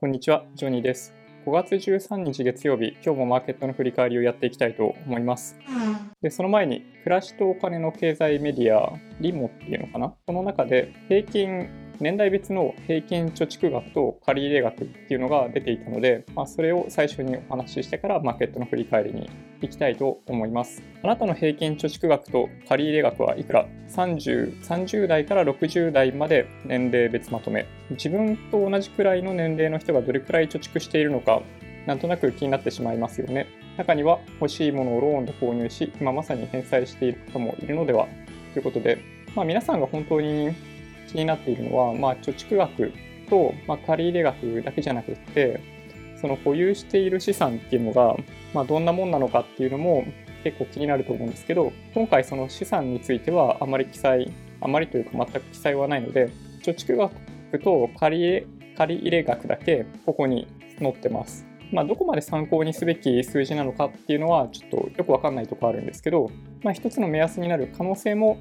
こんにちは、ジョニーです。5月13日月曜日、今日もマーケットの振り返りをやっていきたいと思います。で、その前に、暮らしとお金の経済メディア、リモっていうのかな？この中で、平均、年代別の平均貯蓄額と借入額っていうのが出ていたので、まあ、それを最初にお話ししてからマーケットの振り返りに行きたいと思います。あなたの平均貯蓄額と借入額はいくら ?30、30代から60代まで年齢別まとめ。自分と同じくらいの年齢の人がどれくらい貯蓄しているのか、なんとなく気になってしまいますよね。中には欲しいものをローンで購入し、今まさに返済している方もいるのでは？ということで、まあ、皆さんが本当に気になっているのは、まあ、貯蓄額と、まあ、借入額だけじゃなくて、その保有している資産っていうのが、まあ、どんなもんなのかっていうのも結構気になると思うんですけど、今回その資産についてはあまり記載、あまりというか全く記載はないので、貯蓄額と借入借入額だけここに載ってます。まあ、どこまで参考にすべき数字なのかっていうのはちょっとよくわかんないとこあるんですけど、まあ、一つの目安になる可能性も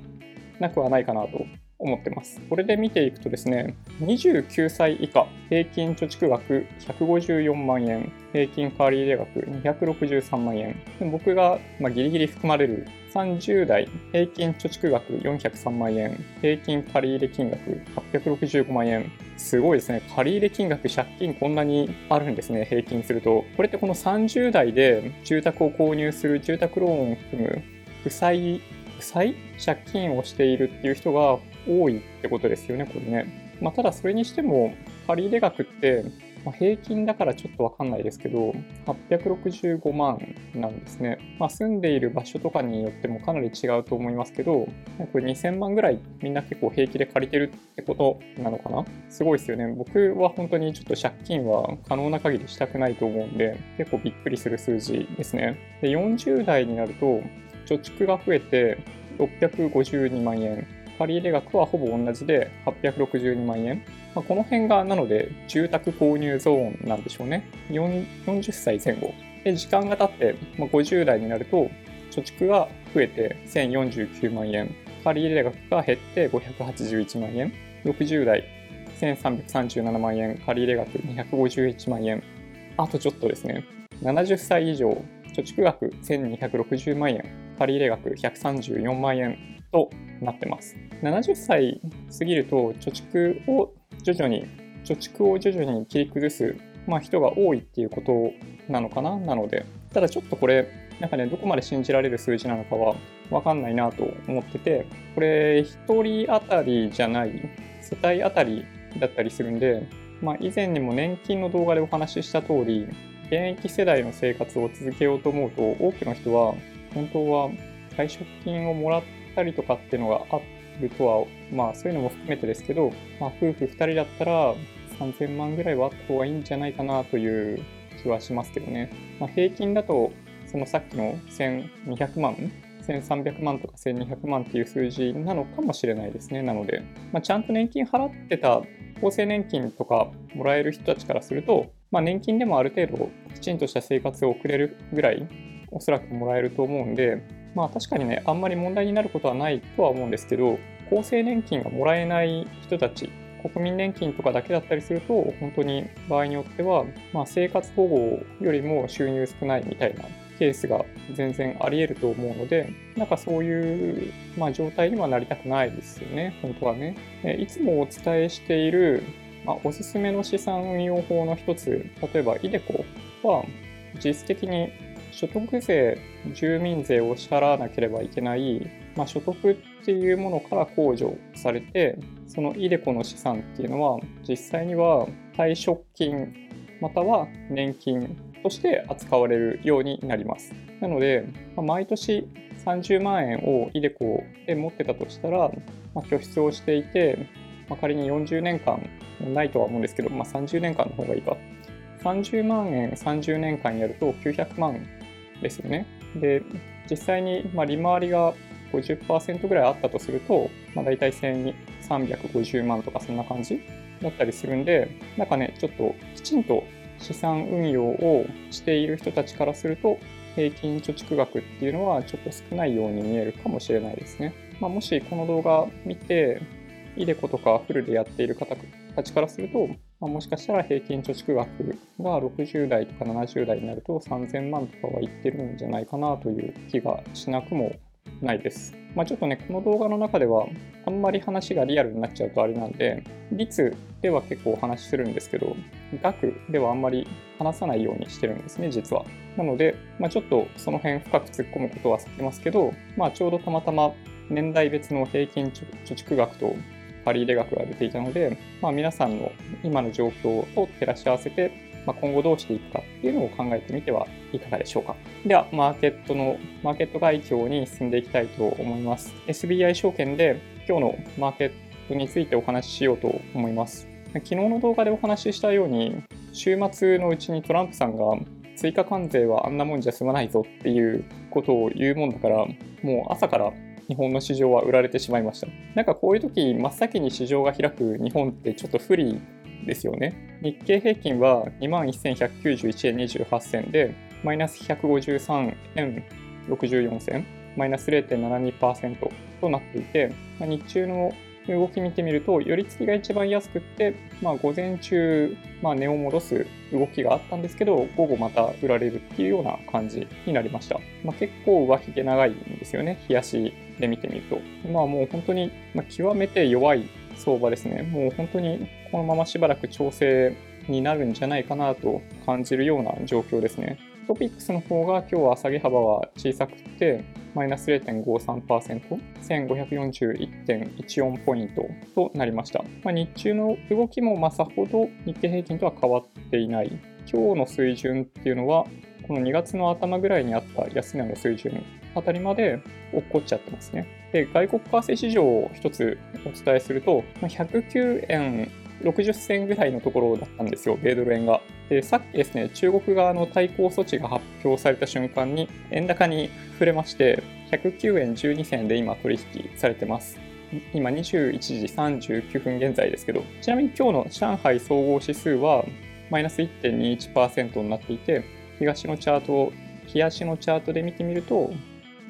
なくはないかなと思ってます。これで見ていくとですね、29歳以下、平均貯蓄額154万円、平均借入額263万円、僕がまあギリギリ含まれる30代平均貯蓄額403万円、平均借入金額865万円。すごいですね。借入金額、借金こんなにあるんですね、平均すると。これってこの30代で住宅を購入する住宅ローンを含む負債負債借金をしているっていう人が多いってことですよね、これね。まあ、ただそれにしても、借入額って、まあ、平均だからちょっとわかんないですけど、865万なんですね。まあ、住んでいる場所とかによってもかなり違うと思いますけど、これ2000万ぐらいみんな結構平気で借りてるってことなのかな？すごいですよね。僕は本当にちょっと借金は可能な限りしたくないと思うんで、結構びっくりする数字ですね。で40代になると、貯蓄が増えて652万円。借入額はほぼ同じで862万円。まあ、この辺がなので住宅購入ゾーンなんでしょうね。40歳前後。で、時間が経って、まあ、50代になると貯蓄が増えて1049万円。借入額が減って581万円。60代1337万円。借入額251万円。あとちょっとですね。70歳以上貯蓄額1260万円。借入額134万円となってます。70歳過ぎると貯蓄を徐々に、貯蓄を徐々に切り崩す、まあ、人が多いっていうことなのかななので、ただちょっとこれ、なんかね、どこまで信じられる数字なのかはわかんないなと思ってて、これ、1人当たりじゃない、世帯当たりだったりするんで、まあ、以前にも年金の動画でお話しした通り、現役世代の生活を続けようと思うと、多くの人は本当は退職金をもらってたりとかっていうのがあるとは、まあそういうのも含めてですけど、まあ、夫婦2人だったら3000万ぐらいはあった方がいいんじゃないかなという気はしますけどね。まあ、平均だと、そのさっきの1200万1300万とか1200万っていう数字なのかもしれないですね。なので、まあ、ちゃんと年金払ってた厚生年金とかもらえる人たちからすると、まあ、年金でもある程度きちんとした生活を送れるぐらいおそらくもらえると思うんで、まあ確かにね、あんまり問題になることはないとは思うんですけど、厚生年金がもらえない人たち、国民年金とかだけだったりすると、本当に場合によっては、まあ、生活保護よりも収入少ないみたいなケースが全然あり得ると思うので、なんかそういう、まあ、状態にはなりたくないですよね、本当はね。いつもお伝えしている、まあ、おすすめの資産運用法の一つ、例えば iDeCo は実質的に所得税、住民税を支払わなければいけない、まあ、所得っていうものから控除されて、その iDeCo の資産っていうのは、実際には退職金または年金として扱われるようになります。なので、まあ、毎年30万円を iDeCo で持ってたとしたら、まあ、拠出をしていて、まあ、仮に40年間ないとは思うんですけど、まあ、30年間の方がいいか。30万円30年間やると900万ですよね。で、実際にま利回りが50%ぐらいあったとすると、まあ、大体1350万とかそんな感じだったりするんで、なんかね、ちょっときちんと資産運用をしている人たちからすると、平均貯蓄額っていうのはちょっと少ないように見えるかもしれないですね。まあ、もしこの動画見て、イデコとかフルでやっている方たちからすると、まあ、もしかしたら平均貯蓄額が60代とか70代になると3000万とかはいってるんじゃないかなという気がしなくもないです。まあ、ちょっとね、この動画の中ではあんまり話がリアルになっちゃうとあれなんで、率では結構お話しするんですけど、額ではあんまり話さないようにしてるんですね、実は。なので、まあ、ちょっとその辺深く突っ込むことは避けますけど、まあ、ちょうどたまたま年代別の平均貯蓄額と借入額が出ていたので、まあ、皆さんの今の状況と照らし合わせてまあ、今後どうしていくかっていうのを考えてみてはいかがでしょうか。では、マーケットの、マーケット概況に進んでいきたいと思います。SBI 証券で今日のマーケットについてお話ししようと思います。昨日の動画でお話ししたように、週末のうちにトランプさんが追加関税はあんなもんじゃ済まないぞっていうことを言うもんだから、もう朝から日本の市場は売られてしまいました。なんかこういう時、真っ先に市場が開く日本ってちょっと不利ですよね。日経平均は2191円28銭で、マイナス153円64銭、マイナス0.72%となっていて、まあ、日中の動き見てみると、寄り付きが一番安くって、まあ、午前中、まあ、値を戻す動きがあったんですけど、午後また売られるっていうような感じになりました。まあ、結構上髭長いんですよね、冷やしで見てみると。まあもう本当に、ま極めて弱い相場ですね。もう本当にこのまましばらく調整になるんじゃないかなと感じるような状況ですね。トピックスの方が今日は下げ幅は小さくて、マイナス0.53%、1541.14ポイントとなりました。まあ、日中の動きもまさほど日経平均とは変わっていない。今日の水準っていうのは、この2月の頭ぐらいにあった安値の水準あたりまで落っこっちゃってますね。で、外国為替市場を一つお伝えすると、109円60銭ぐらいのところだったんですよ、米ドル円が。で、さっきですね、中国側の対抗措置が発表された瞬間に、円高に触れまして、109円12銭で今取引されてます。今21時39分現在ですけど、ちなみに今日の上海総合指数はマイナス1.21%になっていて、東のチャートを、日足のチャートで見てみると、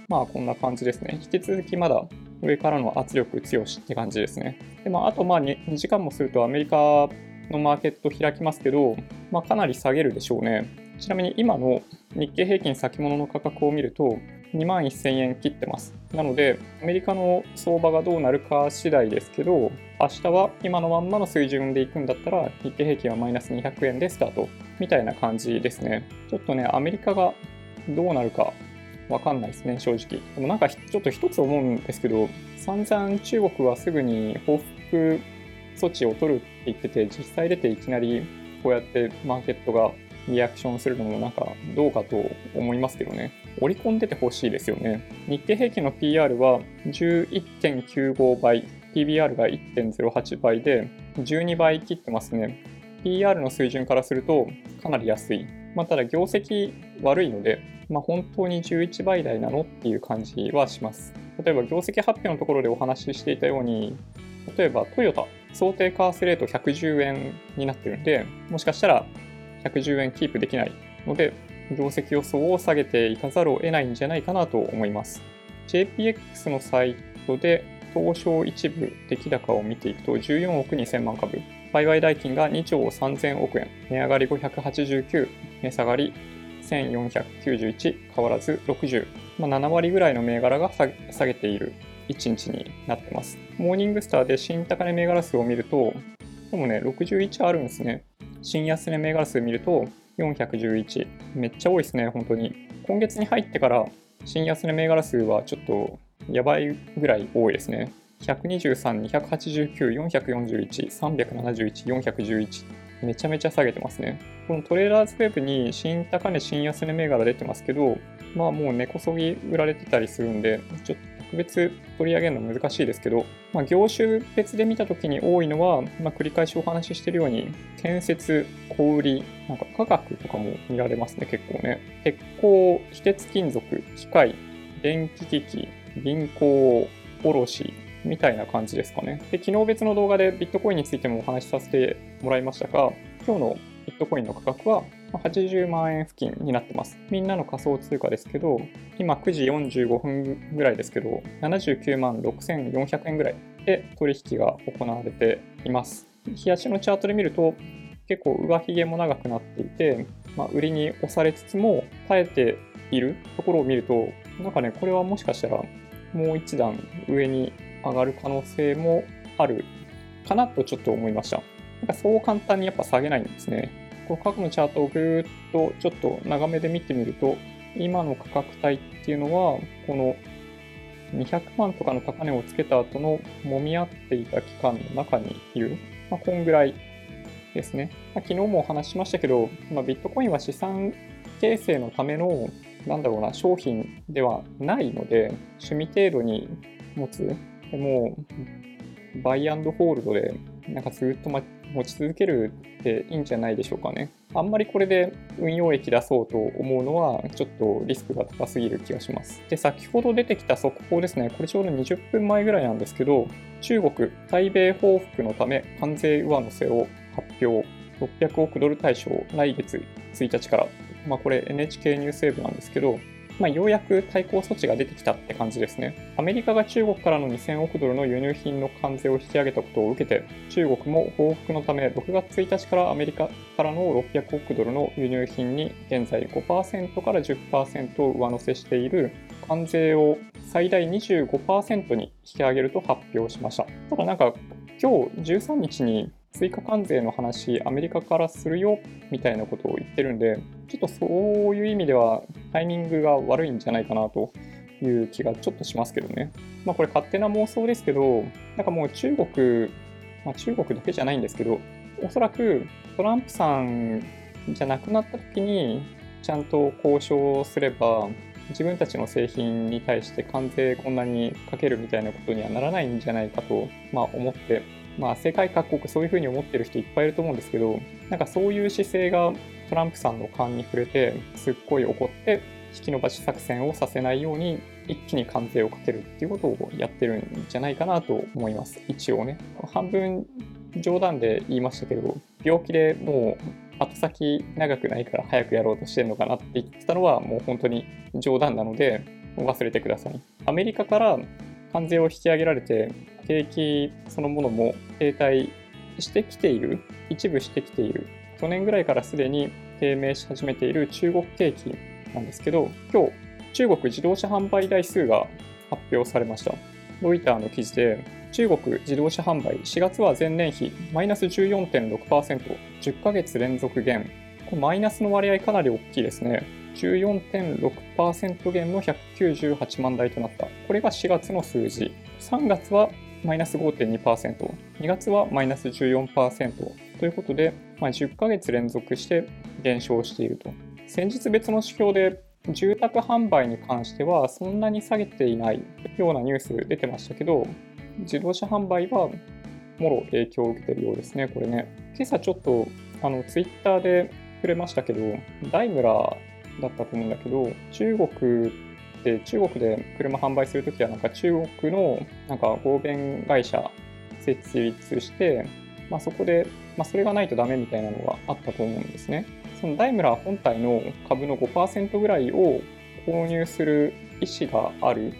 まあこんな感じですね。引き続きまだ上からの圧力強しって感じですね。でまあ、あとまあ 2, 2時間もするとアメリカのマーケット開きますけど、まあ、かなり下げるでしょうね。ちなみに今の日経平均先物の価格を見ると2万1000円切ってます。なので、アメリカの相場がどうなるか次第ですけど、明日は今のまんまの水準でいくんだったら、日経平均はマイナス200円でスタートみたいな感じですね。ちょっとね、アメリカがどうなるかわかんないですね、正直。でもなんかちょっと一つ思うんですけど、散々中国はすぐに報復措置を取るって言ってて、実際出ていきなりこうやってマーケットがリアクションするのもなんかどうかと思いますけどね。織り込んでてほしいですよね。日経平均の PR は11.95倍、PBR が1.08倍で12倍切ってますね。PR の水準からするとかなり安い。まあ、ただ業績悪いので、まあ、本当に11倍台なのっていう感じはします。例えば業績発表のところでお話ししていたように、例えばトヨタ、想定為替レート110円になってるんで、もしかしたら110円キープできないので、業績予想を下げていかざるを得ないんじゃないかなと思います。JPX のサイトで東証一部出来高を見ていくと14億2000万株、売買代金が2兆3000億円、値上がり589、値下がり1491、変わらず60、まあ、7割ぐらいの銘柄が下げている1日になってます。モーニングスターで新高値銘柄数を見ると、でもね、61あるんですね。新安値銘柄数見ると411。めっちゃ多いですね、本当に。今月に入ってから新安値銘柄数はちょっとやばいぐらい多いですね。123、289、441、371、411。めちゃめちゃ下げてますね。このトレーラーズウェブに新高値、新安値銘柄出てますけど、まあもう根こそぎ売られてたりするんで、ちょっと特別取り上げるの難しいですけど、まあ、業種別で見たときに多いのは、まあ、繰り返しお話ししてるように、建設、小売り、なんか科学とかも見られますね、結構ね。鉄鋼、非鉄金属、機械、電気機器、銀行、卸、みたいな感じですかね。で、機能別の動画でビットコインについてもお話しさせてもらいましたが、今日のビットコインの価格は80万円付近になってます。みんなの仮想通貨ですけど、今9時45分ぐらいですけど、79万6400円ぐらいで取引が行われています。日足のチャートで見ると、結構上髭も長くなっていて、まあ、売りに押されつつも耐えているところを見ると、なんかね、これはもしかしたらもう一段上に上がる可能性もあるかなとちょっと思いました。なんかそう簡単にやっぱ下げないんですね。この過去のチャートをぐーっとちょっと長めで見てみると、今の価格帯っていうのは、この200万とかの高値をつけた後の揉み合っていた期間の中にいる、まあ、こんぐらいですね。まあ、昨日もお話ししましたけど、まあ、ビットコインは資産形成のための、なんだろうな、商品ではないので、趣味程度に持つ、でもバイアンドホールドで、なんかずっと持ち続けるっていいんじゃないでしょうかね。あんまりこれで運用益出そうと思うのは、ちょっとリスクが高すぎる気がします。で、先ほど出てきた速報ですね。これちょうど20分前ぐらいなんですけど、中国、対米報復のため関税上乗せを発表。600億ドル対象、来月1日から。まあこれ NHK ニュースウェブなんですけど、まあ、ようやく対抗措置が出てきたって感じですね。アメリカが中国からの2000億ドルの輸入品の関税を引き上げたことを受けて、中国も報復のため6月1日からアメリカからの600億ドルの輸入品に現在5%から10%を上乗せしている関税を最大25%に引き上げると発表しました。ただなんか今日13日に追加関税の話、アメリカからするよみたいなことを言ってるんで、ちょっとそういう意味ではタイミングが悪いんじゃないかなという気がちょっとしますけどね。まあこれ勝手な妄想ですけど、なんかもう中国、まあ、中国だけじゃないんですけど、おそらくトランプさんじゃなくなった時にちゃんと交渉すれば自分たちの製品に対して関税こんなにかけるみたいなことにはならないんじゃないかと、まあ、思ってまあ、世界各国そういうふうに思ってる人いっぱいいると思うんですけど、なんかそういう姿勢がトランプさんの勘に触れて、すっごい怒って、引き延ばし作戦をさせないように、一気に関税をかけるっていうことをやってるんじゃないかなと思います。一応ね。半分冗談で言いましたけど、病気でもう後先長くないから早くやろうとしてるのかなって言ってたのはもう本当に冗談なので忘れてください。アメリカから関税を引き上げられて景気そのものも停滞してきている、一部してきている、去年ぐらいからすでに低迷し始めている中国景気なんですけど、今日、中国自動車販売台数が発表されました。ロイターの記事で、中国自動車販売4月は前年比マイナス14.6%、10ヶ月連続減。これマイナスの割合かなり大きいですね。14.6%減の198万台となった。これが4月の数字。3月はマイナス5.2%、2月はマイナス14%ということで、まあ、10ヶ月連続して減少していると。先日別の指標で住宅販売に関してはそんなに下げていないようなニュース出てましたけど、自動車販売はもろ影響を受けているようですね、これね。今朝ちょっとあのツイッターで触れましたけど、ダイムラーだったと思うんだけど、中国で中国で車販売するときはなんか中国のなんか合弁会社設立して、まあ、そこで、まあ、それがないとダメみたいなのがあったと思うんですね。そのダイムラー本体の株の5%ぐらいを購入する意思がある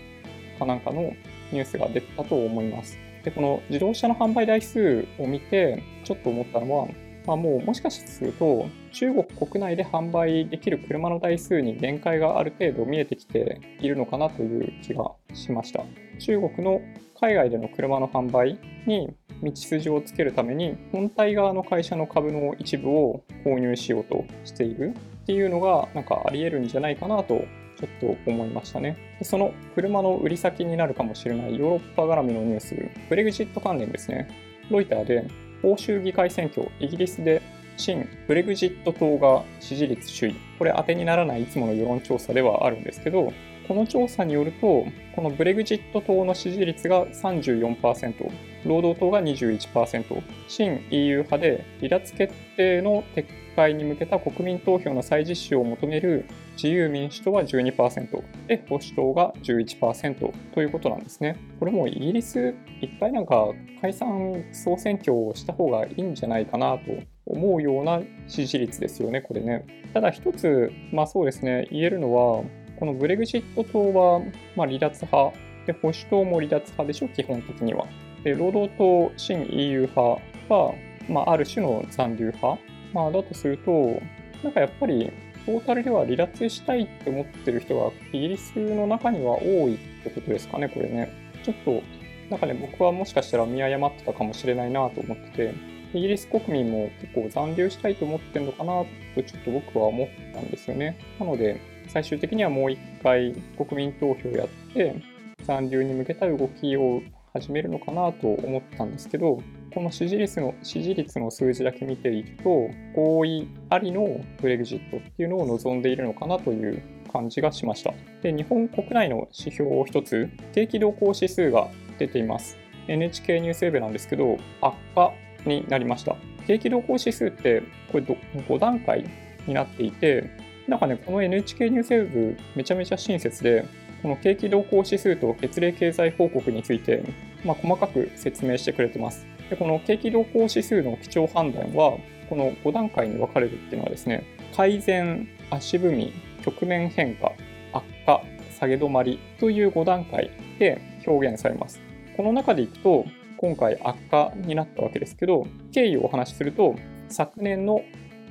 かなんかのニュースが出たと思います。で、この自動車の販売台数を見て、ちょっと思ったのは、まあ、もうもしかすると中国国内で販売できる車の台数に限界がある程度見えてきているのかなという気がしました。中国の海外での車の販売に道筋をつけるために本体側の会社の株の一部を購入しようとしているっていうのがなんかあり得るんじゃないかなとちょっと思いましたね。その車の売り先になるかもしれないヨーロッパ絡みのニュース、ブレグジット関連ですね。ロイターで欧州議会選挙、イギリスで新ブレグジット党が支持率首位。これ当てにならないいつもの世論調査ではあるんですけど、この調査によると、このブレグジット党の支持率が34%、労働党が21%、新 EU 派で離脱決定の撤回に向けた国民投票の再実施を求める自由民主党は12%で保守党が11%ということなんですね。これもイギリスいっぱいなんか解散総選挙をした方がいいんじゃないかなと思うような支持率ですよね、これね。ただ一つ、まあそうですね、言えるのは、このブレグジット党は、まあ、離脱派、で保守党も離脱派でしょ、基本的には。で労働党、新 EU 派は、まあ、ある種の残留派まあ、だとすると、なんかやっぱり、トータルでは離脱したいって思ってる人がイギリスの中には多いってことですかね、これね。ちょっと、なんかね、僕はもしかしたら見誤ってたかもしれないなと思ってて、イギリス国民も結構残留したいと思ってるのかなとちょっと僕は思ったんですよね。なので、最終的にはもう一回国民投票やって、残留に向けた動きを始めるのかなと思ったんですけど、この支持率の支持率の数字だけ見ていくと、合意ありのブレグジットっていうのを望んでいるのかなという感じがしました。で、日本国内の指標を一つ、景気動向指数が出ています。NHK ニュースウェブなんですけど、悪化になりました。景気動向指数って、これ5段階になっていて、なんかね、この NHK ニュースウェブめちゃめちゃ親切で、この景気動向指数と月例経済報告について、まあ、細かく説明してくれてます。でこの景気動向指数の基調判断は、この5段階に分かれるっていうのはですね、改善、足踏み、局面変化、悪化、下げ止まりという5段階で表現されます。この中でいくと、今回悪化になったわけですけど、経緯をお話しすると、昨年の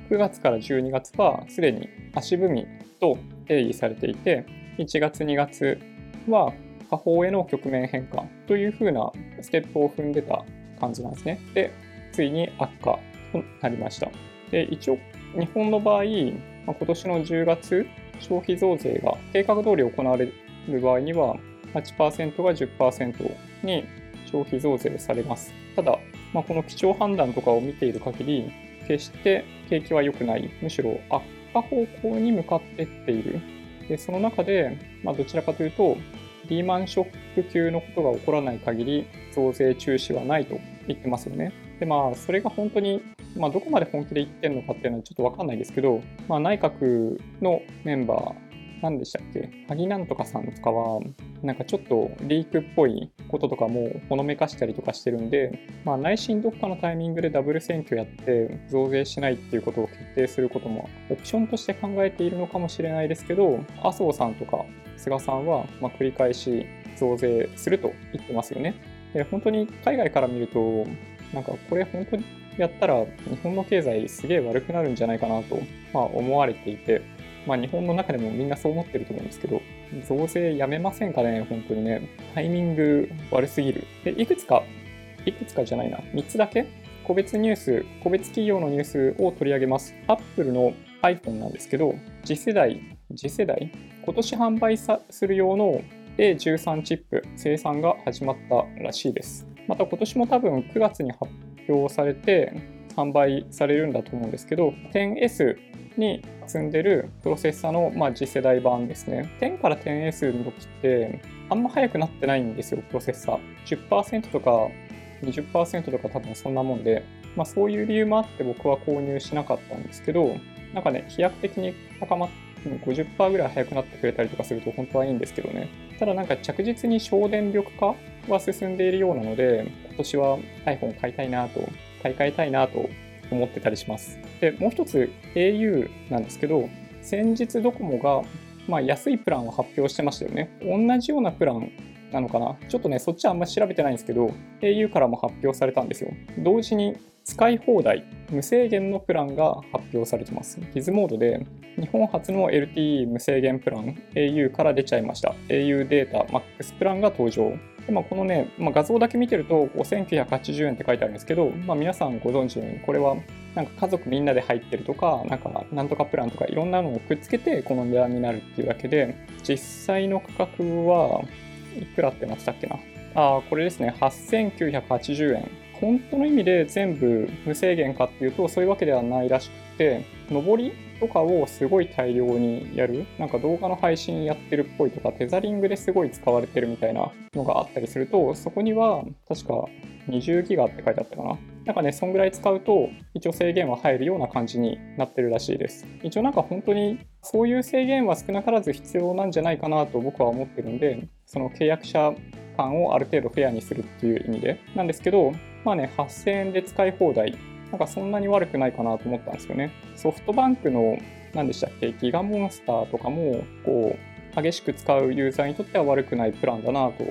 9月から12月はすでに足踏みと定義されていて、1月2月は下方への局面変化というふうなステップを踏んでた感じなんですね。で、ついに悪化となりました。で、一応、日本の場合、今年の10月、消費増税が計画通り行われる場合には、8%が10%に消費増税されます。ただ、まあ、この基調判断とかを見ている限り、決して景気は良くない、むしろ悪化方向に向かっていっている。でその中で、まあ、どちらかというと、リーマンショック級のことが起こらない限り、増税中止はないと言ってますよね。で、まあ、それが本当に、まあ、どこまで本気で言ってるのかっていうのはちょっとわかんないですけど、まあ、内閣のメンバー、何でしたっけ？萩なんとかさんとかは、なんかちょっとリークっぽいこととかもほのめかしたりとかしてるんで、まあ、内心どっかのタイミングでダブル選挙やって増税しないっていうことを決定することもオプションとして考えているのかもしれないですけど麻生さんとか菅さんはま繰り返し増税すると言ってますよね。で本当に海外から見るとなんかこれ本当にやったら日本の経済すげえ悪くなるんじゃないかなと、まあ、思われていてまあ日本の中でもみんなそう思ってると思うんですけど、増税やめませんかね、本当にね。タイミング悪すぎる。で、いくつか、いくつかじゃないな、3つだけ個別ニュース、個別企業のニュースを取り上げます。Apple の iPhone なんですけど、次世代、次世代今年販売する用の A13 チップ生産が始まったらしいです。また今年も多分9月に発表されて販売されるんだと思うんですけど、10S に積んでるプロセッサの、まあ、次世代版ですね。10から 10S の時ってあんま速くなってないんですよ、プロセッサー。10%とか20%とか多分そんなもんで、まあ、そういう理由もあって僕は購入しなかったんですけど、なんかね、飛躍的に高まって、50%ぐらい速くなってくれたりとかすると本当はいいんですけどね。ただなんか着実に省電力化は進んでいるようなので、今年は iPhone 買いたいなと、買い替えたいなと思ってたりします。で、もう一つ au なんですけど、先日ドコモが、まあ、安いプランを発表してましたよね。同じようなプランなのかな？ちょっとね、そっちはあんまり調べてないんですけど、au からも発表されたんですよ。同時に使い放題、無制限のプランが発表されてます。ギズモードで日本初の LTE 無制限プラン au から出ちゃいました。au データ MAX プランが登場。でまあ、このね、まあ、画像だけ見てると5980円って書いてあるんですけど、まあ、皆さんご存知のようにこれはなんか家族みんなで入ってるとか、なんかなんとかプランとかいろんなのをくっつけてこの値段になるっていうだけで、実際の価格はいくらってなってたっけな？ああ、これですね、8980円。本当の意味で全部無制限かっていうとそういうわけではないらしくて、上りとかをすごい大量にやる、なんか動画の配信やってるっぽいとか、テザリングですごい使われてるみたいなのがあったりすると、そこには確か20ギガって書いてあったかな？なんかね、そんぐらい使うと、一応制限は入るような感じになってるらしいです。一応なんか本当に、そういう制限は少なからず必要なんじゃないかなと僕は思ってるんで、その契約者間をある程度フェアにするっていう意味で。なんですけど、まあね、8000円で使い放題なんかそんなに悪くないかなと思ったんですよね。ソフトバンクの何でしたっけギガモンスターとかもこう激しく使うユーザーにとっては悪くないプランだなと、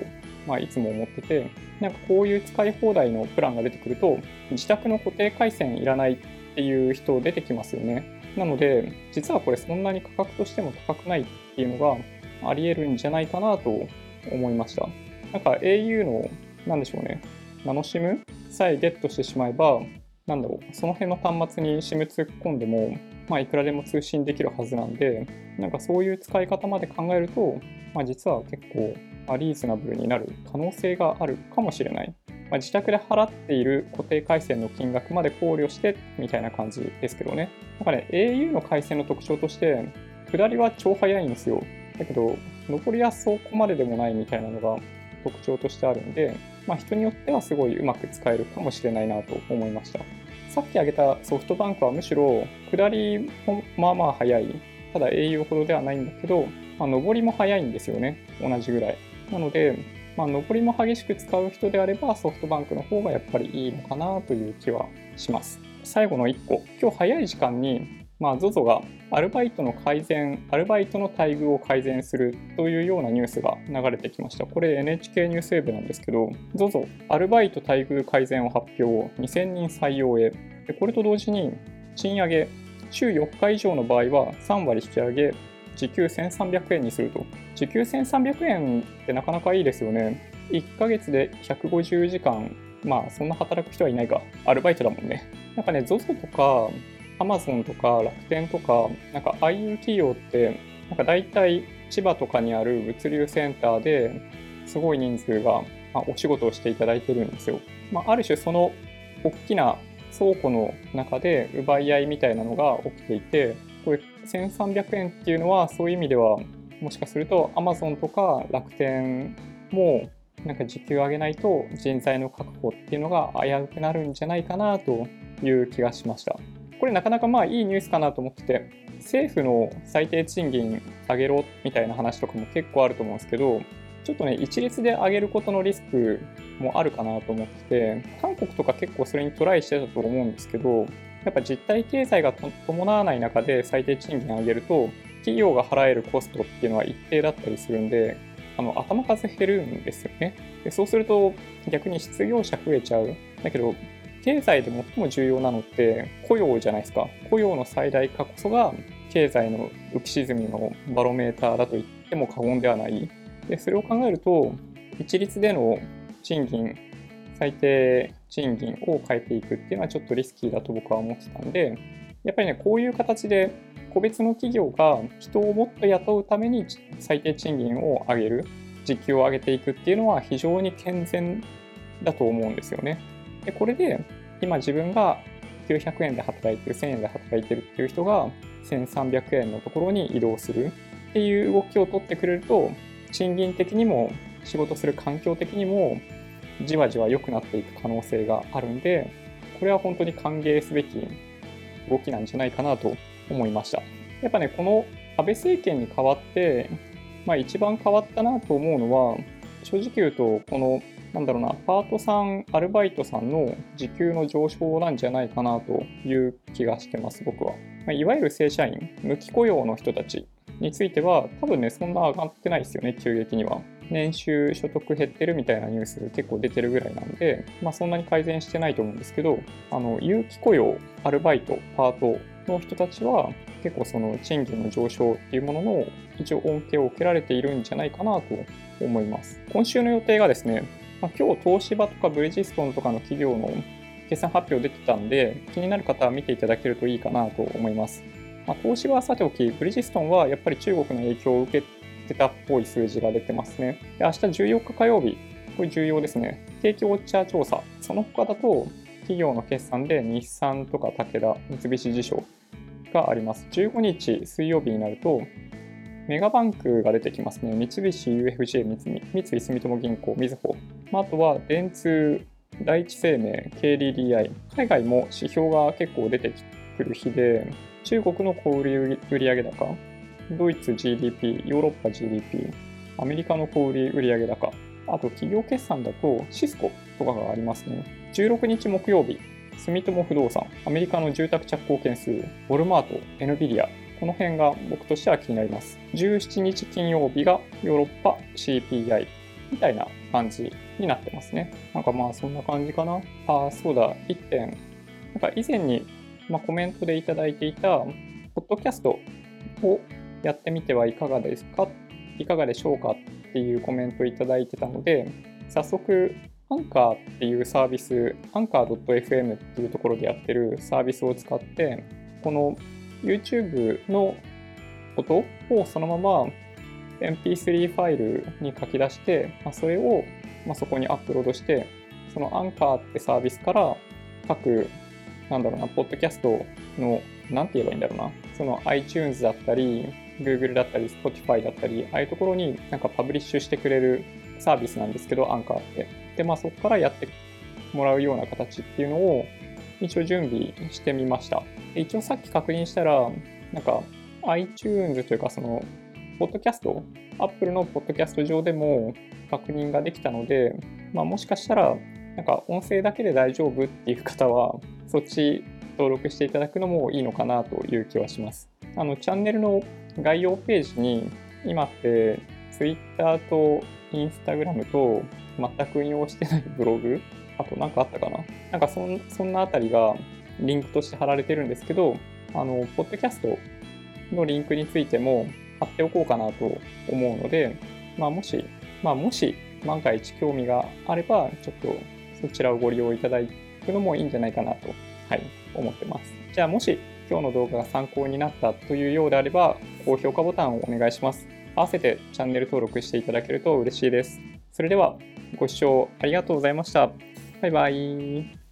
まあ、いつも思っててなんかこういう使い放題のプランが出てくると自宅の固定回線いらないっていう人出てきますよね。なので、実はこれそんなに価格としても高くないっていうのがあり得るんじゃないかなと思いました。なんか au の、なんでしょうね、ナノ SIM さえゲットしてしまえば、なんだろう、その辺の端末に SIM 突っ込んでも、まあ、いくらでも通信できるはずなんで、なんかそういう使い方まで考えると、まあ、実は結構、リーズナブルになる可能性があるかもしれない。まあ、自宅で払っている固定回線の金額まで考慮してみたいな感じですけどね。なんかね、au の回線の特徴として、下りは超速いんですよ。だけど、上りはそこまででもないみたいなのが特徴としてあるんで、まあ、人によってはすごいうまく使えるかもしれないなと思いました。さっき挙げたソフトバンクはむしろ下りもまあまあ速い。ただ au ほどではないんだけど、まあ、上りも速いんですよね。同じぐらい。なので、まあ、上りも激しく使う人であればソフトバンクの方がやっぱりいいのかなという気はします。最後の1個。今日早い時間にまあ、ZOZO がアルバイトの改善、アルバイトの待遇を改善するというようなニュースが流れてきました。これ NHK ニュースウェブなんですけど、ZOZO アルバイト待遇改善を発表、2000人採用へ。でこれと同時に、賃上げ、週4日以上の場合は3割引き上げ、時給1300円にすると。時給1300円ってなかなかいいですよね。1ヶ月で150時間、まあそんな働く人はいないか。アルバイトだもんね。なんかね、ZOZO とか、アマゾンとか楽天とか、なんかああいう企業って、なんか大体千葉とかにある物流センターですごい人数が、まお仕事をしていただいてるんですよ。まあ、ある種その大きな倉庫の中で奪い合いみたいなのが起きていて、これ1300円っていうのはそういう意味ではもしかするとアマゾンとか楽天もなんか時給上げないと人材の確保っていうのが危うくなるんじゃないかなという気がしました。これなかなかまあいいニュースかなと思ってて、政府の最低賃金上げろみたいな話とかも結構あると思うんですけど、ちょっとね、一律で上げることのリスクもあるかなと思ってて、韓国とか結構それにトライしてたと思うんですけど、やっぱ実体経済が伴わない中で最低賃金上げると、企業が払えるコストっていうのは一定だったりするんで、あの頭数減るんですよねで。そうすると逆に失業者増えちゃう。だけど経済で最も重要なのって雇用じゃないですか。雇用の最大化こそが経済の浮き沈みのバロメーターだと言っても過言ではない。で、それを考えると、一律での賃金、最低賃金を変えていくっていうのはちょっとリスキーだと僕は思ってたんで、やっぱりね、こういう形で個別の企業が人をもっと雇うために最低賃金を上げる、時給を上げていくっていうのは非常に健全だと思うんですよね。でこれで今自分が900円で働いてる、1000円で働いてるっていう人が1300円のところに移動するっていう動きを取ってくれると、賃金的にも仕事する環境的にもじわじわ良くなっていく可能性があるんで、これは本当に歓迎すべき動きなんじゃないかなと思いました。やっぱね、この安倍政権に代わって、まあ一番変わったなと思うのは、正直言うと、このなんだろうな、パートさん、アルバイトさんの時給の上昇なんじゃないかなという気がしてます、僕は。まいわゆる正社員、無期雇用の人たちについては、多分ね、そんな上がってないですよね、急激には。年収所得減ってるみたいなニュース結構出てるぐらいなんで、まあそんなに改善してないと思うんですけど、あの、有期雇用、アルバイト、パートの人たちは結構その賃金の上昇っていうものの一応恩恵を受けられているんじゃないかなと思います。今週の予定がですね、まあ、今日東芝とかブリヂストンとかの企業の決算発表出てたんで、気になる方は見ていただけるといいかなと思います。まあ、東芝はさておき、ブリヂストンはやっぱり中国の影響を受けてたっぽい数字が出てますね。で明日14日火曜日、これ重要ですね。景気ウォッチャー調査。その他だと、企業の決算で日産とか武田、三菱地所があります。15日水曜日になると、メガバンクが出てきますね。三菱 UFJ、三井住友銀行、みずほ。あとは、電通、第一生命、KDDI。海外も指標が結構出てくる日で、中国の小売売上高、ドイツ GDP、ヨーロッパ GDP、アメリカの小売売上高、あと企業決算だとシスコとかがありますね。16日木曜日、住友不動産、アメリカの住宅着工件数、ウォルマート、エヌビディア、この辺が僕としては気になります。17日金曜日がヨーロッパ CPI みたいな感じになってますね。なんかまあそんな感じかな。ああ、そうだ、1点。なんか以前にま、コメントでいただいていた、ポッドキャストをやってみてはいかがですか？いかがでしょうか？っていうコメントをいただいてたので、早速、アンカーっていうサービス、アンカー .fm っていうところでやってるサービスを使って、この YouTube の音をそのまま MP3 ファイルに書き出して、まあ、それを、まあ、そこにアップロードして、そのアンカーってサービスから各、なんだろうな、ポッドキャストの、なんて言えばいいんだろうな、その iTunes だったり、Google だったり、Spotify だったり、ああいうところになんかパブリッシュしてくれるサービスなんですけど、アンカーって。で、まあそこからやってもらうような形っていうのを一応準備してみました。一応さっき確認したら、なんか iTunes というかその、ポッドキャスト、Apple のポッドキャスト上でも確認ができたので、まあもしかしたら、なんか音声だけで大丈夫っていう方は、そっち登録していただくのもいいのかなという気はします。あの、チャンネルの概要ページに、今って Twitter と Instagram と全く運用してないブログあと何かあったかな？なんかそそんなあたりがリンクとして貼られてるんですけど、あの、ポッドキャストのリンクについても貼っておこうかなと思うので、まあもし、まあもし万が一興味があれば、ちょっとそちらをご利用いただくのもいいんじゃないかなと、はい、思ってます。じゃあもし今日の動画が参考になったというようであれば、高評価ボタンをお願いします。合わせてチャンネル登録していただけると嬉しいです。それではご視聴ありがとうございました。バイバイ。